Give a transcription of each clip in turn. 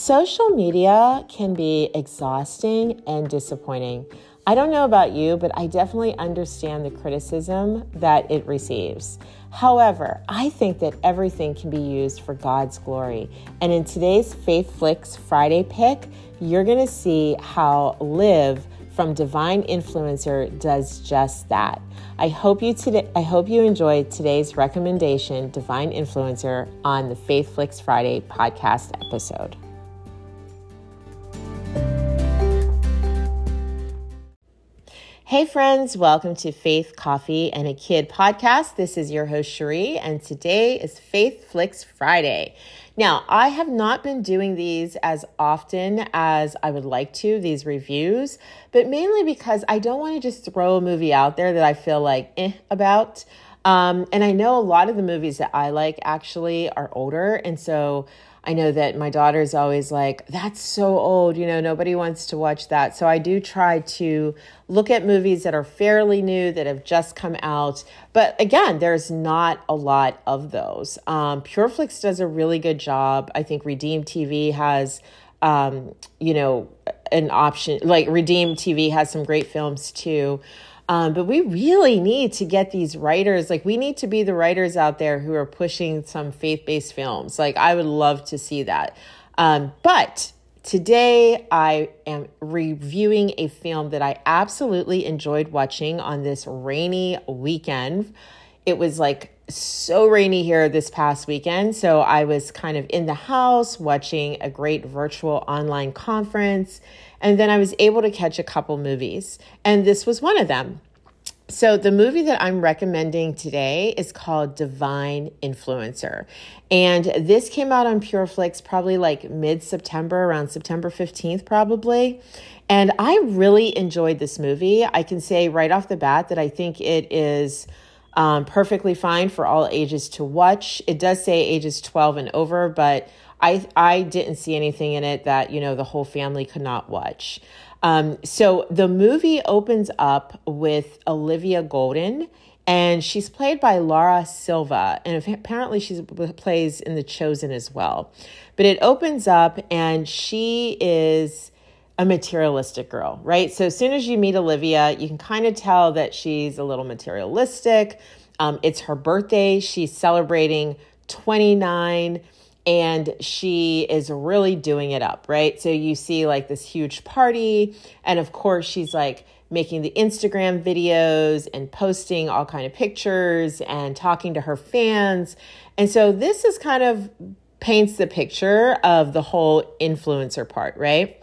Social media can be exhausting and disappointing. I don't know about you, but I definitely understand the criticism that it receives. However, I think that everything can be used for God's glory. And in today's Faith Flicks Friday pick, you're going to see how Liv from Divine Influencer does just that. I hope you today I hope you enjoyed today's recommendation, Divine Influencer, on the Faith Flicks Friday podcast episode. Hey, friends, welcome to Faith, Coffee, and a Kid podcast. This is your host, Cherie, and today is Faith Flicks Friday. Now, I have not been doing these as often as I would like to, these reviews, but mainly because I don't want to just throw a movie out there that I feel like eh about. Um, and I know a lot of the movies that I like actually are older, and so I know that my daughter's always like, that's so old, you know, nobody wants to watch that. So I do try to look at movies that are fairly new, that have just come out. But again, there's not a lot of those. Um, Pure Flix does a really good job. I think Redeem TV has, um, you know, an option, like Redeem TV has some great films too. Um, but we really need to get these writers, like, we need to be the writers out there who are pushing some faith based films. Like, I would love to see that. Um, but today I am reviewing a film that I absolutely enjoyed watching on this rainy weekend. It was like so rainy here this past weekend. So I was kind of in the house watching a great virtual online conference and then I was able to catch a couple movies, and this was one of them. So, the movie that I'm recommending today is called Divine Influencer. And this came out on Pure Flix probably like mid September, around September 15th, probably. And I really enjoyed this movie. I can say right off the bat that I think it is um, perfectly fine for all ages to watch. It does say ages 12 and over, but I I didn't see anything in it that you know the whole family could not watch. Um, so the movie opens up with Olivia Golden, and she's played by Laura Silva, and apparently she plays in The Chosen as well. But it opens up, and she is a materialistic girl, right? So as soon as you meet Olivia, you can kind of tell that she's a little materialistic. Um, it's her birthday. She's celebrating 29 and she is really doing it up, right? So you see like this huge party and of course she's like making the Instagram videos and posting all kind of pictures and talking to her fans. And so this is kind of paints the picture of the whole influencer part, right?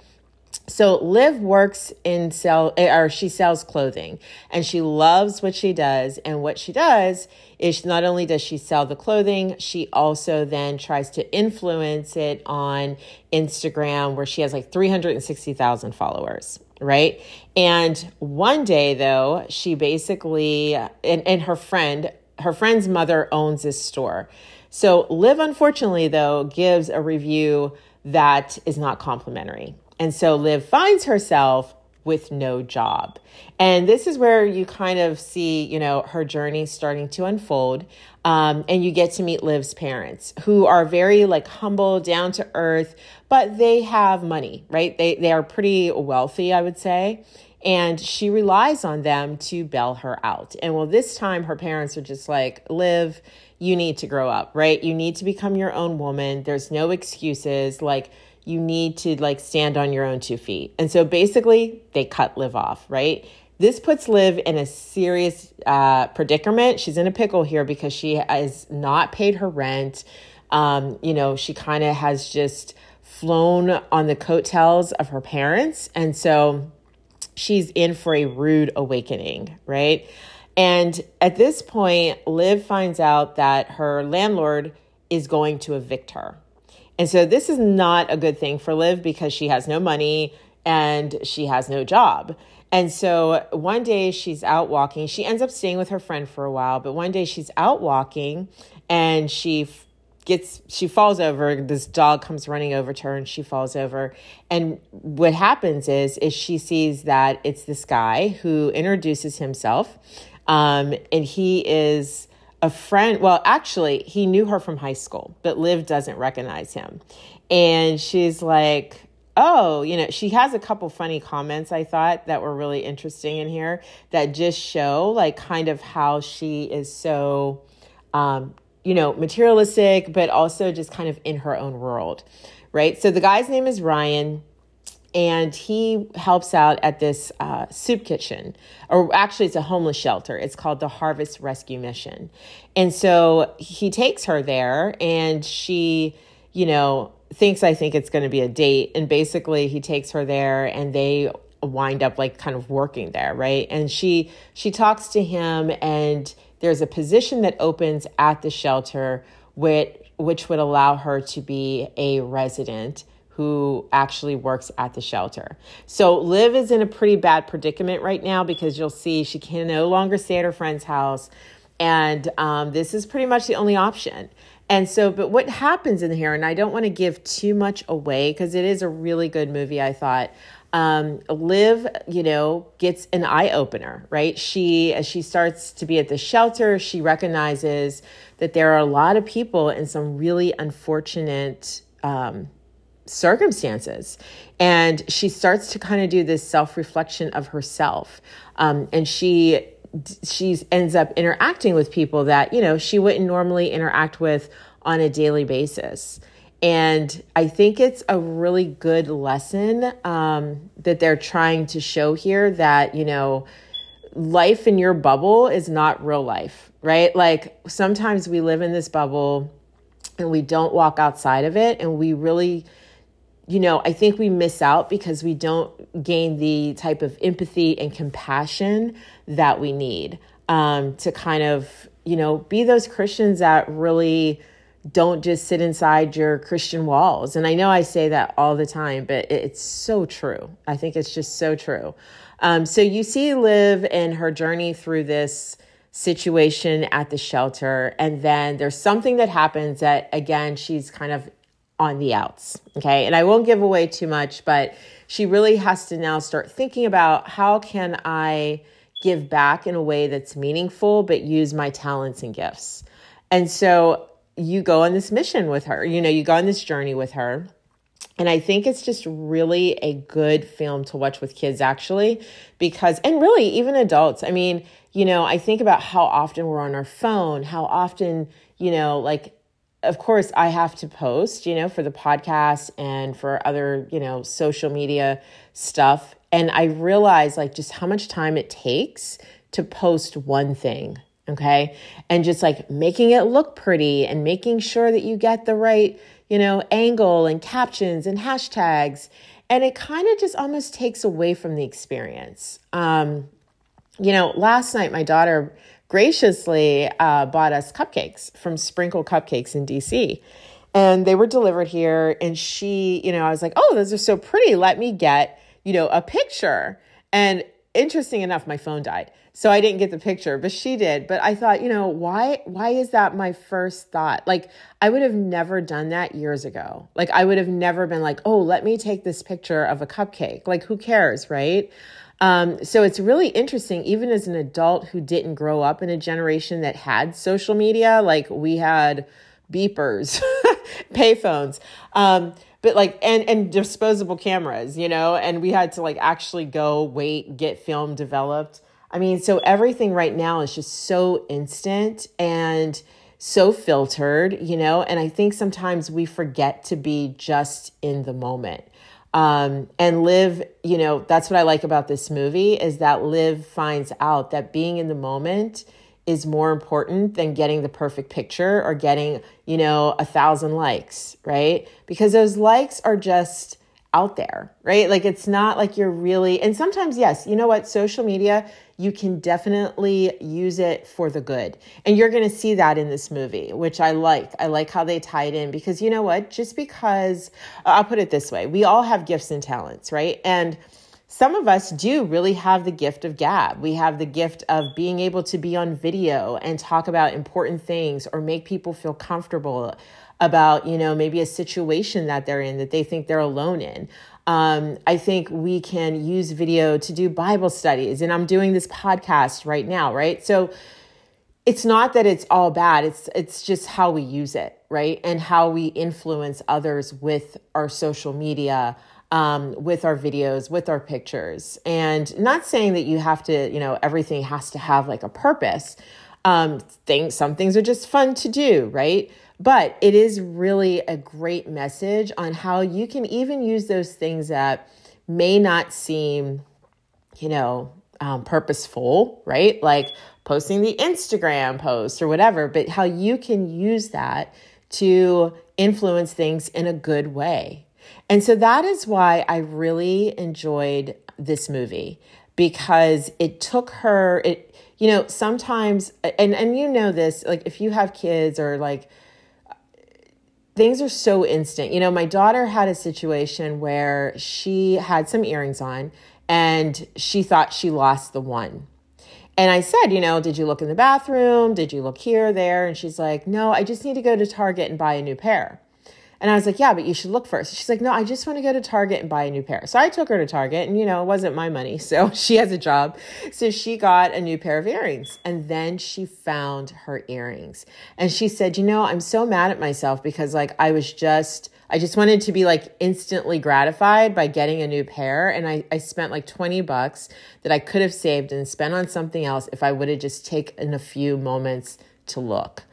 So Liv works in sell eh, or she sells clothing and she loves what she does and what she does is not only does she sell the clothing, she also then tries to influence it on Instagram where she has like 360,000 followers, right? And one day though, she basically and, and her friend, her friend's mother owns this store. So Liv unfortunately though gives a review that is not complimentary and so Liv finds herself with no job. And this is where you kind of see, you know, her journey starting to unfold. Um, and you get to meet Liv's parents, who are very like humble, down to earth, but they have money, right? They they are pretty wealthy, I would say. And she relies on them to bail her out. And well, this time her parents are just like, Liv, you need to grow up, right? You need to become your own woman. There's no excuses. Like, you need to like stand on your own two feet. And so basically, they cut Liv off, right? This puts Liv in a serious uh, predicament. She's in a pickle here because she has not paid her rent. Um, you know, she kind of has just flown on the coattails of her parents. And so she's in for a rude awakening, right? And at this point, Liv finds out that her landlord is going to evict her. And so this is not a good thing for Liv because she has no money and she has no job. And so one day she's out walking. She ends up staying with her friend for a while, but one day she's out walking and she gets she falls over this dog comes running over to her and she falls over and what happens is is she sees that it's this guy who introduces himself um, and he is a friend, well, actually, he knew her from high school, but Liv doesn't recognize him. And she's like, oh, you know, she has a couple funny comments I thought that were really interesting in here that just show like kind of how she is so, um, you know, materialistic, but also just kind of in her own world, right? So the guy's name is Ryan and he helps out at this uh, soup kitchen, or actually, it's a homeless shelter. It's called the Harvest Rescue Mission. And so he takes her there, and she, you know, thinks I think it's going to be a date. And basically, he takes her there, and they wind up like kind of working there, right? And she she talks to him, and there's a position that opens at the shelter, which which would allow her to be a resident who actually works at the shelter. So Liv is in a pretty bad predicament right now because you'll see she can no longer stay at her friend's house. And um, this is pretty much the only option. And so, but what happens in here, and I don't want to give too much away because it is a really good movie, I thought. Um, Liv, you know, gets an eye opener, right? She, as she starts to be at the shelter, she recognizes that there are a lot of people in some really unfortunate um, circumstances. And she starts to kind of do this self reflection of herself. Um, and she she ends up interacting with people that you know she wouldn't normally interact with on a daily basis and i think it's a really good lesson um, that they're trying to show here that you know life in your bubble is not real life right like sometimes we live in this bubble and we don't walk outside of it and we really you know, I think we miss out because we don't gain the type of empathy and compassion that we need um, to kind of, you know, be those Christians that really don't just sit inside your Christian walls. And I know I say that all the time, but it's so true. I think it's just so true. Um, so you see Liv in her journey through this situation at the shelter, and then there's something that happens that, again, she's kind of on the outs. Okay. And I won't give away too much, but she really has to now start thinking about how can I give back in a way that's meaningful, but use my talents and gifts. And so you go on this mission with her, you know, you go on this journey with her. And I think it's just really a good film to watch with kids, actually, because, and really even adults. I mean, you know, I think about how often we're on our phone, how often, you know, like of course I have to post, you know, for the podcast and for other, you know, social media stuff. And I realize like just how much time it takes to post one thing. Okay. And just like making it look pretty and making sure that you get the right, you know, angle and captions and hashtags. And it kind of just almost takes away from the experience. Um, you know, last night my daughter graciously uh, bought us cupcakes from Sprinkle Cupcakes in DC. And they were delivered here. And she, you know, I was like, oh, those are so pretty. Let me get, you know, a picture. And interesting enough, my phone died. So I didn't get the picture, but she did. But I thought, you know, why why is that my first thought? Like I would have never done that years ago. Like I would have never been like, "Oh, let me take this picture of a cupcake." Like who cares, right? Um, so it's really interesting, even as an adult who didn't grow up in a generation that had social media, like we had beepers, payphones, um, but like and and disposable cameras, you know, and we had to like actually go wait, get film developed. I mean, so everything right now is just so instant and so filtered, you know, and I think sometimes we forget to be just in the moment. Um, and Liv, you know, that's what I like about this movie is that Liv finds out that being in the moment is more important than getting the perfect picture or getting, you know, a thousand likes, right? Because those likes are just out there, right? Like it's not like you're really, and sometimes, yes, you know what? Social media, you can definitely use it for the good. And you're going to see that in this movie, which I like. I like how they tie it in because you know what? Just because, I'll put it this way we all have gifts and talents, right? And some of us do really have the gift of gab. We have the gift of being able to be on video and talk about important things or make people feel comfortable about, you know, maybe a situation that they're in that they think they're alone in. Um, I think we can use video to do Bible studies, and I'm doing this podcast right now, right? So it's not that it's all bad it's it's just how we use it right and how we influence others with our social media um, with our videos with our pictures and not saying that you have to you know everything has to have like a purpose um, things some things are just fun to do right but it is really a great message on how you can even use those things that may not seem you know um, purposeful right like posting the Instagram post or whatever, but how you can use that to influence things in a good way. And so that is why I really enjoyed this movie because it took her it you know sometimes and and you know this like if you have kids or like things are so instant. You know, my daughter had a situation where she had some earrings on and she thought she lost the one. And I said, you know, did you look in the bathroom? Did you look here, there? And she's like, no, I just need to go to Target and buy a new pair. And I was like, yeah, but you should look first. She's like, no, I just want to go to Target and buy a new pair. So I took her to Target and, you know, it wasn't my money. So she has a job. So she got a new pair of earrings and then she found her earrings. And she said, you know, I'm so mad at myself because like I was just, I just wanted to be like instantly gratified by getting a new pair. And I, I spent like 20 bucks that I could have saved and spent on something else if I would have just taken a few moments to look.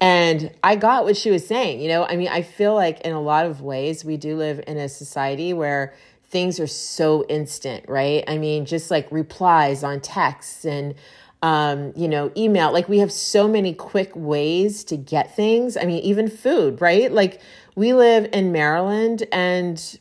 And I got what she was saying. You know, I mean, I feel like in a lot of ways, we do live in a society where things are so instant, right? I mean, just like replies on texts and, um, you know, email. Like we have so many quick ways to get things. I mean, even food, right? Like we live in Maryland and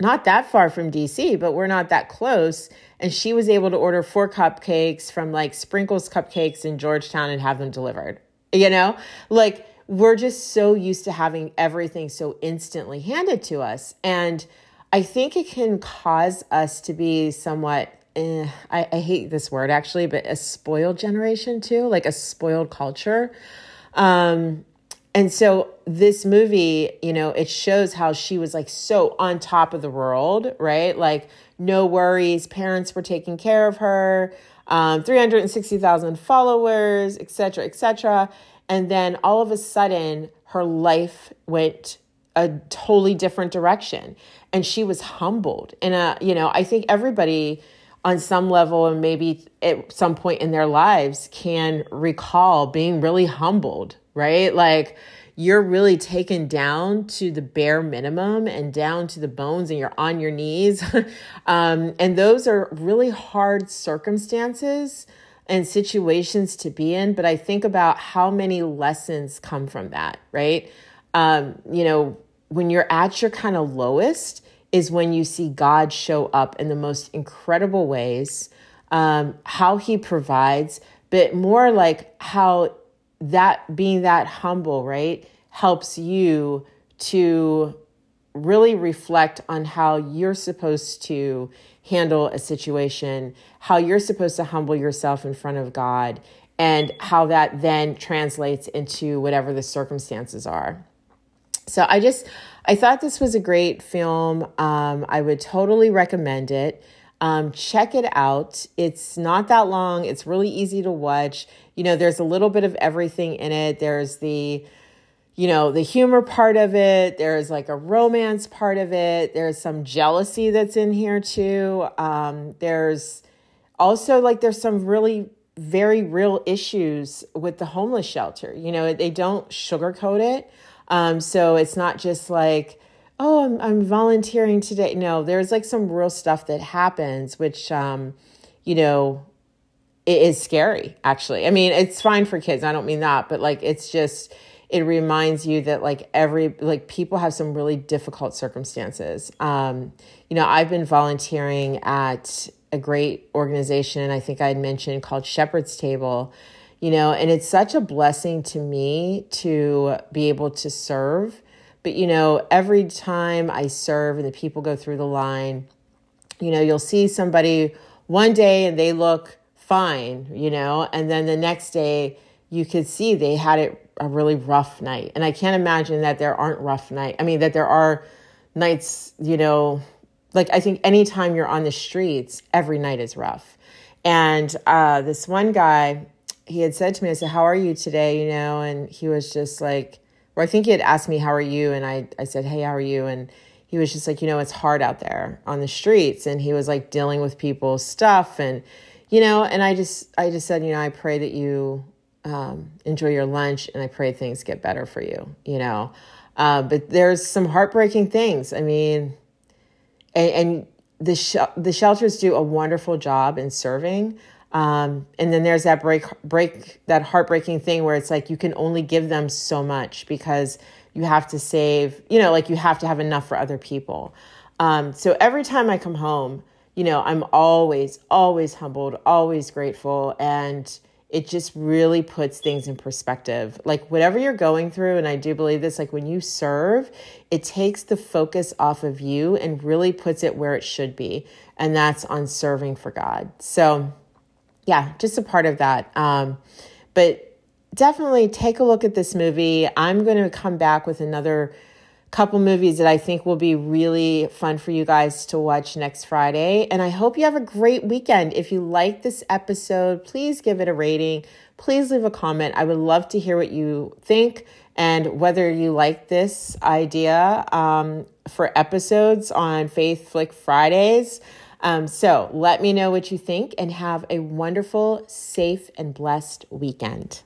not that far from DC, but we're not that close. And she was able to order four cupcakes from like Sprinkles Cupcakes in Georgetown and have them delivered. You know, like we're just so used to having everything so instantly handed to us. And I think it can cause us to be somewhat, eh, I, I hate this word actually, but a spoiled generation too, like a spoiled culture. Um, and so this movie, you know, it shows how she was like so on top of the world, right? Like no worries, parents were taking care of her, um, 360,000 followers, etc., etc. And then all of a sudden, her life went a totally different direction, and she was humbled. And uh, you know, I think everybody on some level and maybe at some point in their lives can recall being really humbled right? Like you're really taken down to the bare minimum and down to the bones and you're on your knees. um, and those are really hard circumstances and situations to be in. But I think about how many lessons come from that, right? Um, you know, when you're at your kind of lowest, is when you see God show up in the most incredible ways, um, how he provides, but more like how that being that humble, right, helps you to really reflect on how you're supposed to handle a situation, how you're supposed to humble yourself in front of God, and how that then translates into whatever the circumstances are. So I just, I thought this was a great film. Um, I would totally recommend it. Um, check it out. It's not that long. It's really easy to watch. You know, there's a little bit of everything in it. There's the, you know, the humor part of it. There's like a romance part of it. There's some jealousy that's in here too. Um, there's also like there's some really very real issues with the homeless shelter. You know, they don't sugarcoat it. Um, so it's not just like, oh, I'm, I'm volunteering today. No, there's like some real stuff that happens, which, um, you know, it is scary, actually. I mean, it's fine for kids. I don't mean that, but like, it's just, it reminds you that like every, like people have some really difficult circumstances. Um, you know, I've been volunteering at a great organization, I think I had mentioned called Shepherd's Table, you know, and it's such a blessing to me to be able to serve but you know, every time I serve and the people go through the line, you know, you'll see somebody one day and they look fine, you know, and then the next day you could see they had it a really rough night. And I can't imagine that there aren't rough nights. I mean, that there are nights, you know, like I think anytime you're on the streets, every night is rough. And uh, this one guy, he had said to me, I said, How are you today? You know, and he was just like, or I think he had asked me, How are you? And I, I said, Hey, how are you? And he was just like, You know, it's hard out there on the streets. And he was like dealing with people's stuff. And, you know, and I just, I just said, You know, I pray that you um, enjoy your lunch and I pray things get better for you, you know. Uh, but there's some heartbreaking things. I mean, and, and the, sh- the shelters do a wonderful job in serving. Um, and then there's that break, break, that heartbreaking thing where it's like you can only give them so much because you have to save, you know, like you have to have enough for other people. Um, so every time I come home, you know, I'm always, always humbled, always grateful. And it just really puts things in perspective. Like whatever you're going through, and I do believe this, like when you serve, it takes the focus off of you and really puts it where it should be. And that's on serving for God. So, yeah, just a part of that. Um, but definitely take a look at this movie. I'm going to come back with another couple movies that I think will be really fun for you guys to watch next Friday. And I hope you have a great weekend. If you like this episode, please give it a rating. Please leave a comment. I would love to hear what you think and whether you like this idea um, for episodes on Faith Flick Fridays. Um, so let me know what you think and have a wonderful, safe, and blessed weekend.